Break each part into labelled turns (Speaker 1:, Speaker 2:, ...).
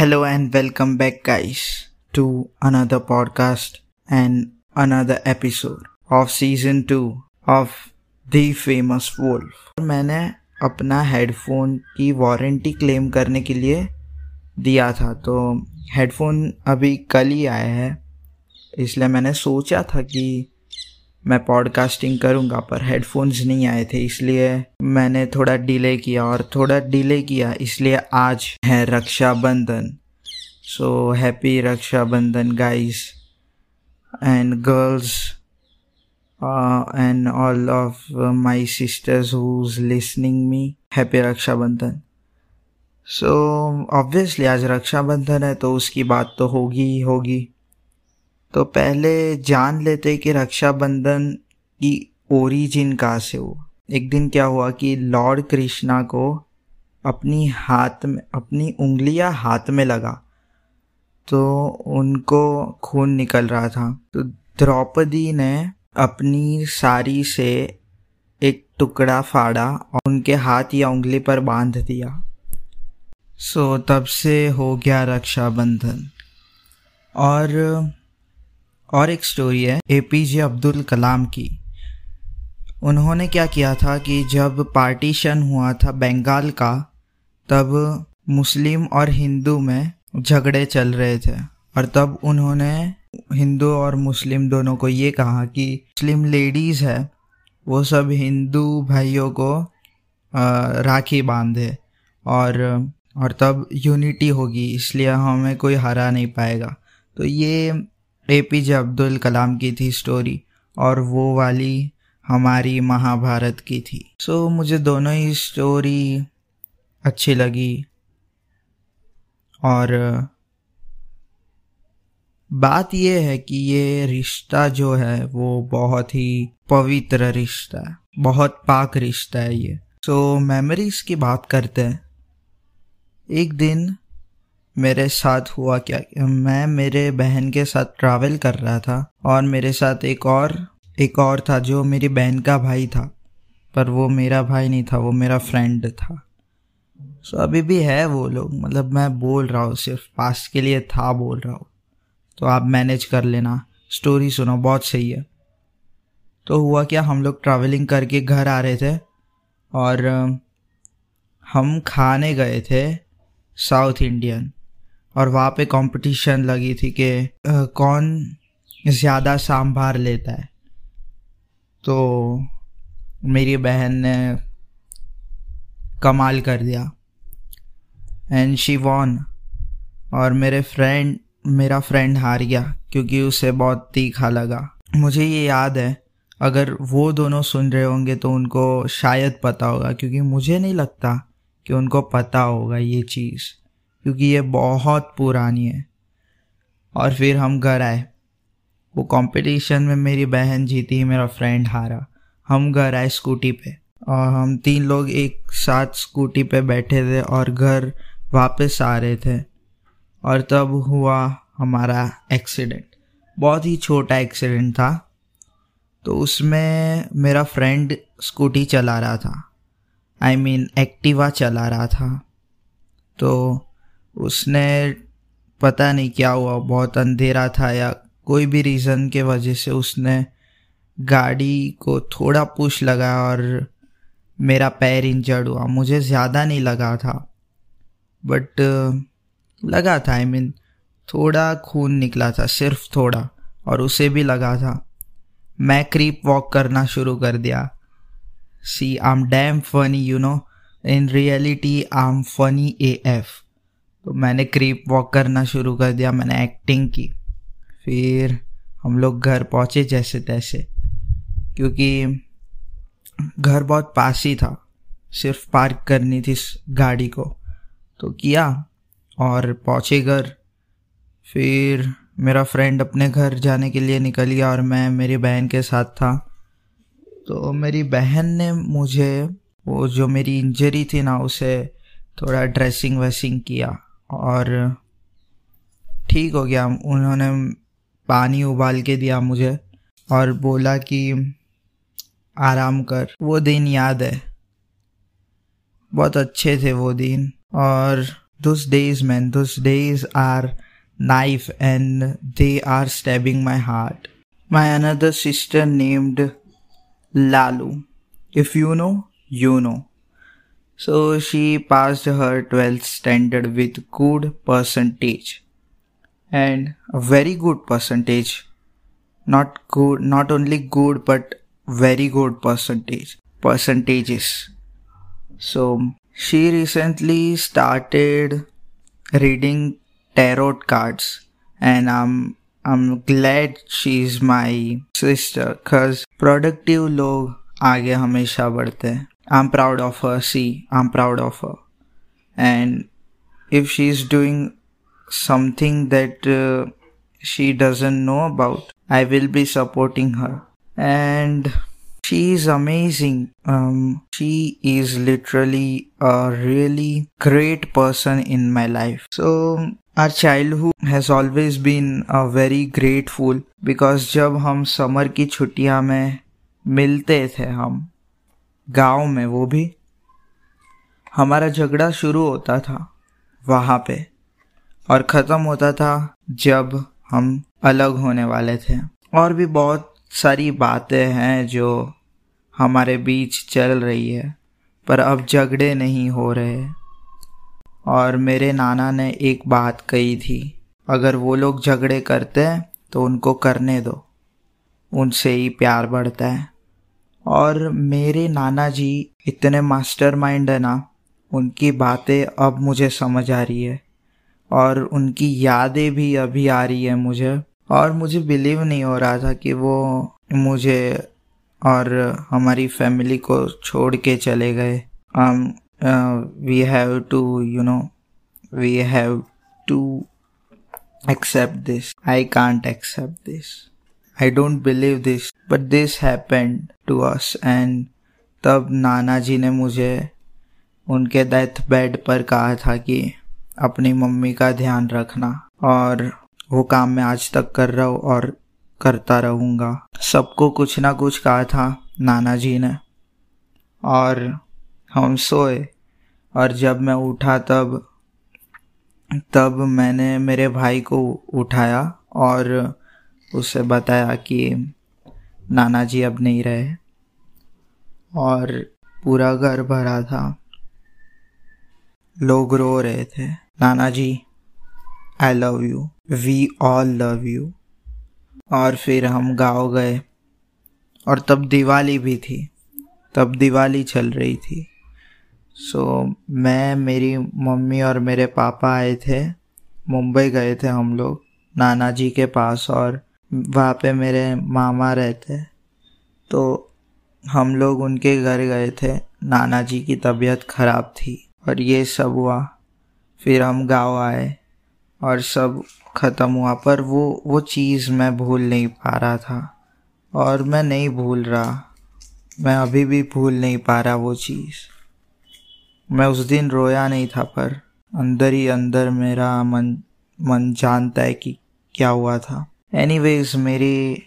Speaker 1: Hello and welcome back, guys, to another podcast and another episode of season 2 of The Famous Wolf. मैंने अपना headphone की warranty claim करने के लिए दिया था तो हेडफोन अभी कल ही आया है इसलिए मैंने सोचा था कि मैं पॉडकास्टिंग करूँगा, पर हेडफोन्स नहीं आए थे, इसलिए मैंने थोड़ा डिले किया और थोड़ा डिले किया, इसलिए आज है Rakshabandhan. So happy Rakshabandhan guys and girls and all of my sisters who's listening me happy Rakshabandhan. So obviously आज रक्षाबंधन है तो उसकी बात तो होगी ही होगी। तो पहले जान लेते कि रक्षाबंधन की ओरिजिन कहाँ से हुआ। एक दिन क्या हुआ कि लॉर्ड कृष्णा को अपनी हाथ में, अपनी उंगलियाँ हाथ में लगा तो उनको खून निकल रहा था। तो द्रौपदी ने अपनी साड़ी से एक टुकड़ा फाड़ा और उनके हाथ या उंगली पर बाँध दिया। सो तब से हो गया रक्षाबंधन। और और एक स्टोरी है एपीजे अब्दुल कलाम की। उन्होंने क्या किया था कि जब पार्टीशन हुआ था बंगाल का, तब मुस्लिम और हिंदू में झगड़े चल रहे थे। और तब उन्होंने हिंदू और मुस्लिम दोनों को ये कहा कि मुस्लिम लेडीज़ है, वो सब हिंदू भाइयों को राखी बांधे। और और तब यूनिटी होगी, इसलिए हमें कोई हरा नहीं पाएगा। तो ये ए पी जे अब्दुल कलाम की थी स्टोरी और वो वाली हमारी महाभारत की थी। सो so, मुझे दोनों ही स्टोरी अच्छी लगी और बात यह है कि ये रिश्ता जो है वो बहुत ही पवित्र रिश्ता है। बहुत पाक रिश्ता है ये। सो so, मेमोरीज की बात करते हैं। एक दिन मेरे साथ हुआ क्या? मैं मेरे बहन के साथ ट्रैवल कर रहा था और मेरे साथ एक और एक और था जो मेरी बहन का भाई था। पर वो मेरा भाई नहीं था वो मेरा फ्रेंड था। सो so, अभी भी है वो लोग मतलब मैं बोल रहा हूँ सिर्फ़ पास के लिए था बोल रहा हूँ। तो आप मैनेज कर लेना। स्टोरी सुनो बहुत सही है। तो हुआ क्या हम लोग ट्रैवलिंग करके घर आ रहे थे और हम खाने गए थे साउथ इंडियन और वहाँ पे कंपटीशन लगी थी कि कौन ज़्यादा सांभार लेता है। तो मेरी बहन ने कमाल कर दिया। एंड शी वॉन और मेरे फ्रेंड मेरा फ्रेंड हार गया क्योंकि उसे बहुत तीखा लगा। मुझे ये याद है, अगर वो दोनों सुन रहे होंगे तो उनको शायद पता होगा, क्योंकि मुझे नहीं लगता कि उनको पता होगा ये चीज़। क्योंकि ये बहुत पुरानी है। और फिर हम घर आए। वो कंपटीशन में मेरी बहन जीती, मेरा फ्रेंड हारा। हम घर आए स्कूटी पे। और हम तीन लोग एक साथ स्कूटी पे बैठे थे और घर वापस आ रहे थे। और तब हुआ हमारा एक्सीडेंट बहुत ही छोटा एक्सीडेंट था। तो उसमें मेरा फ्रेंड स्कूटी चला रहा था। आई मीन एक्टिवा चला रहा था। तो उसने पता नहीं क्या हुआ बहुत अंधेरा था या कोई भी रीज़न के वजह से उसने गाड़ी को थोड़ा पुश लगा और मेरा पैर इंजर्ड हुआ। मुझे ज़्यादा नहीं लगा था बट लगा था आई I मीन mean, थोड़ा खून निकला था सिर्फ़ थोड़ा और उसे भी लगा था। मैं क्रीप वॉक करना शुरू कर दिया। See I am damn funny you know in reality I am funny A F तो मैंने क्रीप वॉक करना शुरू कर दिया, मैंने एक्टिंग की। फिर हम लोग घर पहुँचे जैसे तैसे, क्योंकि घर बहुत पास ही था। सिर्फ़ पार्क करनी थी गाड़ी को। तो किया और पहुँचे घर। फिर मेरा फ्रेंड अपने घर जाने के लिए निकल गया और मैं, मेरी बहन के साथ था। तो मेरी बहन ने मुझे, वो जो मेरी इंजरी थी ना, उसे थोड़ा ड्रेसिंग वेसिंग किया। और ठीक हो गया। उन्होंने पानी उबाल के दिया मुझे और बोला कि आराम कर। वो दिन याद है। बहुत अच्छे थे वो दिन। और those days man those days are knife and they are stabbing my heart my another sister named Lalu if you know you know so she passed her 12th standard with good percentage and a very good percentage not good not only good but very good percentage percentages so she recently started reading tarot cards and i'm i'm glad she's my sister cuz productive log आगे हमेशा बढ़ते हैं I'm proud of her. See, I'm proud of her. And if she's doing something that uh, she doesn't know about, I will be supporting her. And she is amazing. Um, she is literally a really great person in my life. So our childhood has always been a very grateful because जब हम summer की छुट्टियां में मिलते थे हम गाँव में वो भी। हमारा झगड़ा शुरू होता था वहाँ पे और ख़त्म होता था जब हम अलग होने वाले थे। और भी बहुत सारी बातें हैं जो हमारे बीच चल रही है, पर अब झगड़े नहीं हो रहे। और मेरे नाना ने एक बात कही थी, अगर वो लोग झगड़े करते हैं तो उनको करने दो, उनसे ही प्यार बढ़ता है। और मेरे नाना जी इतने मास्टर माइंड है ना, उनकी बातें अब मुझे समझ आ रही है और उनकी यादें भी अभी आ रही है मुझे और मुझे बिलीव नहीं हो रहा था कि वो मुझे और हमारी फैमिली को छोड़ के चले गए we have to you know we have to accept this. I can't accept this. I don't believe this. But this happened to us and तब नाना जी ने मुझे उनके डेथ बेड पर कहा था कि अपनी मम्मी का ध्यान रखना और वो काम मैं आज तक कर रहा हूँ और करता रहूँगा। सबको कुछ ना कुछ कहा था नाना जी ने और हम सोए और जब मैं उठा तब तब मैंने मेरे भाई को उठाया और उसे बताया कि नाना जी अब नहीं रहे और पूरा घर भरा था। लोग रो रहे थे। नाना जी I love you we all love you और फिर हम गाँव गए और तब दिवाली भी थी। तब दिवाली चल रही थी। सो so, मैं मेरी मम्मी और मेरे पापा आए थे। मुंबई गए थे हम लोग नाना जी के पास और वहाँ पे मेरे मामा रहते तो हम लोग उनके घर गए थे। नाना जी की तबीयत ख़राब थी और ये सब हुआ। फिर हम गाँव आए और सब ख़त्म हुआ, पर वो वो चीज़ मैं भूल नहीं पा रहा था। और मैं नहीं भूल रहा, मैं अभी भी भूल नहीं पा रहा वो चीज़। मैं उस दिन रोया नहीं था, पर अंदर ही अंदर मेरा मन मन जानता है कि क्या हुआ था। एनीवेज मेरी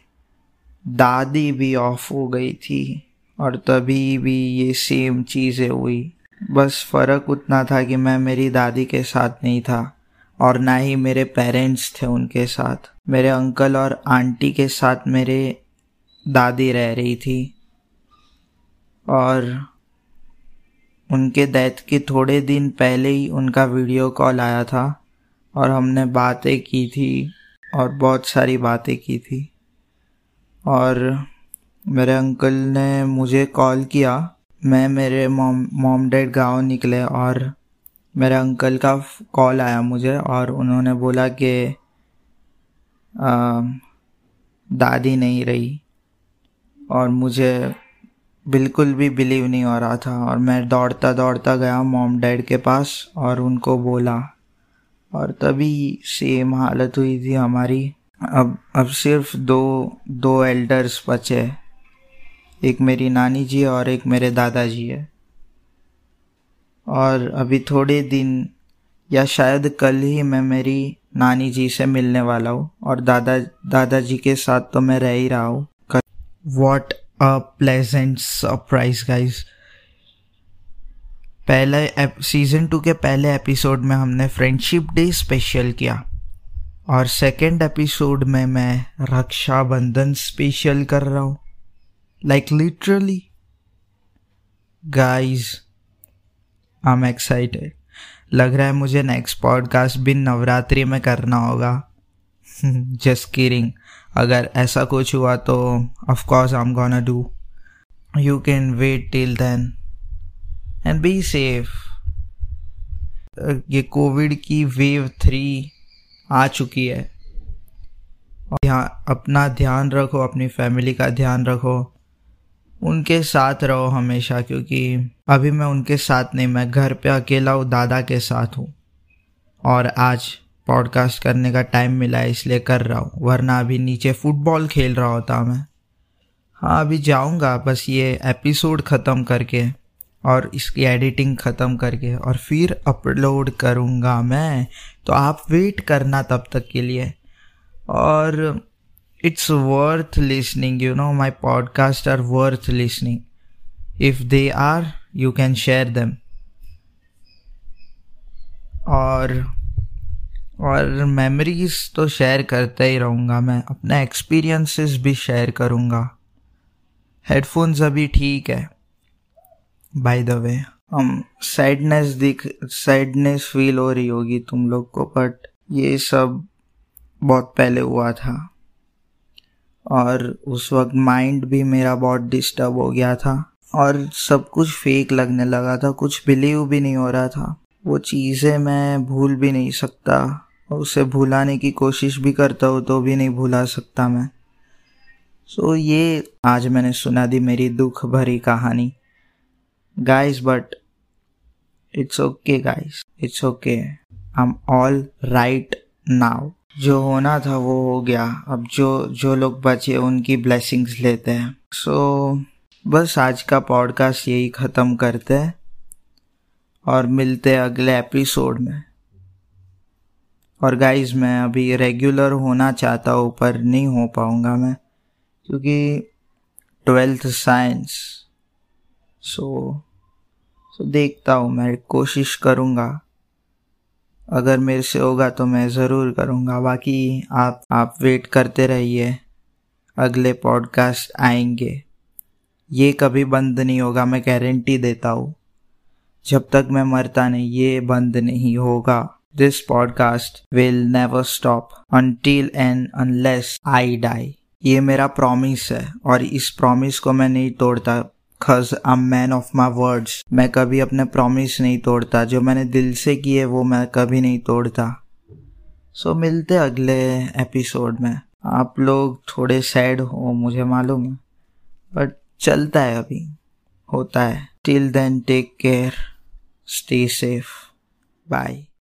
Speaker 1: दादी भी ऑफ़ हो गई थी और तभी भी ये सेम चीज़ें हुई। बस फ़र्क उतना था कि मैं मेरी दादी के साथ नहीं था और ना ही मेरे पेरेंट्स थे उनके साथ। मेरे अंकल और आंटी के साथ मेरे दादी रह रही थी और उनके डेथ के थोड़े दिन पहले ही उनका वीडियो कॉल आया था और हमने बातें की थी। और बहुत सारी बातें की थी। और मेरे अंकल ने मुझे कॉल किया। मैं मेरे मॉम मॉम डैड गाँव निकले और मेरे अंकल का कॉल आया मुझे और उन्होंने बोला कि दादी नहीं रही और मुझे बिल्कुल भी बिलीव नहीं हो रहा था और मैं दौड़ता दौड़ता गया मॉम डैड के पास और उनको बोला। और तभी सेम हालत हुई थी हमारी। अब अब सिर्फ़ दो दो एल्डर्स बचे। एक मेरी नानी जी और एक मेरे दादाजी है। और अभी थोड़े दिन, या शायद कल ही मैं मेरी नानी जी से मिलने वाला हूँ और दादा, दादाजी के साथ तो मैं रह ही रहा हूँ। What a pleasant surprise guys पहले सीज़न टू के पहले एपिसोड में हमने फ्रेंडशिप डे स्पेशल किया। और सेकेंड एपिसोड में मैं रक्षाबंधन स्पेशल कर रहा हूँ। Like literally guys I am excited लग रहा है मुझे नेक्स्ट पॉडकास्ट भी नवरात्रि में करना होगा। जस्ट किरिंग अगर ऐसा कुछ हुआ तो of course I am gonna do you can wait till then and be safe ये कोविड की वेव थ्री आ चुकी है। यहाँ अपना ध्यान रखो, अपनी फैमिली का ध्यान रखो। उनके साथ रहो हमेशा, क्योंकि अभी मैं उनके साथ नहीं, मैं घर पे अकेला हूँ, दादा के साथ हूँ। और आज पॉडकास्ट करने का टाइम मिला है, इसलिए कर रहा हूँ, वरना अभी नीचे फुटबॉल खेल रहा होता मैं। हाँ अभी जाऊँगा, बस ये एपिसोड ख़त्म करके। और इसकी एडिटिंग ख़त्म करके और फिर अपलोड करूँगा मैं। तो आप वेट करना तब तक के लिए। और it's worth listening you know my podcast are worth listening if they are you can share them और और मेमोरीज तो शेयर करता ही रहूँगा मैं। अपने एक्सपीरियंसेस भी शेयर करूँगा। हेडफोन्स अभी ठीक है। बाय द वे हम सैडनेस दिख सैडनेस फील हो रही होगी तुम लोग को बट ये सब बहुत पहले हुआ था। और उस वक्त माइंड भी मेरा बहुत डिस्टर्ब हो गया था। और सब कुछ फेक लगने लगा था कुछ बिलीव भी नहीं हो रहा था। वो चीज़ें मैं भूल भी नहीं सकता उसे भुलाने की कोशिश भी करता हूँ तो भी नहीं भुला सकता मैं। सो so, ये आज मैंने सुना दी मेरी दुख भरी कहानी। Guys but it's okay guys it's okay I am all right now जो होना था वो हो गया। अब जो जो लोग बचे उनकी ब्लेसिंग्स लेते हैं। सो so, बस आज का पॉडकास्ट यही ख़त्म करते हैं और मिलते हैं अगले एपिसोड में। और गाइस मैं अभी रेगुलर होना चाहता हूँ पर नहीं हो पाऊँगा मैं क्योंकि ट्वेल्थ साइंस सो सो देखता हूँ मैं, कोशिश करूँगा। अगर मेरे से होगा तो मैं ज़रूर करूँगा। बाकी आप आप वेट करते रहिए। अगले पॉडकास्ट आएँगे। ये कभी बंद नहीं होगा, मैं गारंटी देता हूँ। जब तक मैं मरता नहीं, ये बंद नहीं होगा। This podcast will never stop until and unless I die ये मेरा प्रॉमिस है, और इस प्रॉमिस को मैं नहीं तोड़ता। Cause I man of my words मैं कभी अपने प्रॉमिस नहीं तोड़ता। जो मैंने दिल से किए वो मैं कभी नहीं तोड़ता। सो so, मिलते अगले एपिसोड में। आप लोग थोड़े सैड हो मुझे मालूम है। बट चलता है अभी। होता है। Till then take care stay safe bye